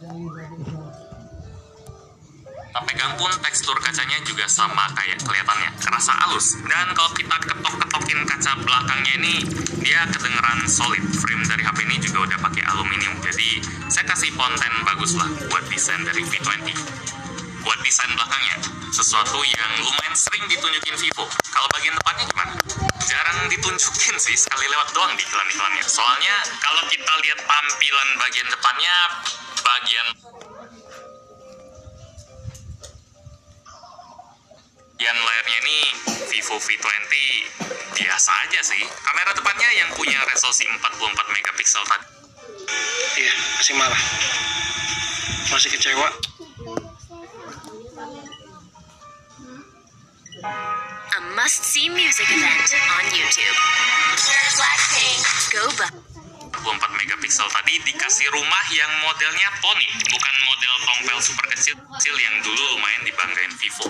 Tak pegang pun tekstur kacanya juga sama kayak kelihatannya, kerasa halus. Dan kalau kita ketok-ketokin kaca belakangnya ini, dia kedengeran solid. Frame dari HP ini juga udah pakai aluminium, jadi saya kasih konten bagus lah buat desain dari V20. Buat desain belakangnya, sesuatu yang lumayan sering ditunjukin Vivo. Kalau bagian depannya gimana? Jarang ditunjukin sih, sekali lewat doang di iklan-iklannya. Soalnya kalau kita lihat tampilan bagian depannya, bagian bagian layarnya ini Vivo V20 biasa aja sih. Kamera depannya yang punya resolusi 44 megapiksel tadi. Iya, masih marah. Masih kecewa. A must-see music event on YouTube. Go Buck. 24 megapiksel tadi dikasih rumah yang modelnya poni, bukan model tompel super kecil, kecil yang dulu lumayan dibanggain Vivo.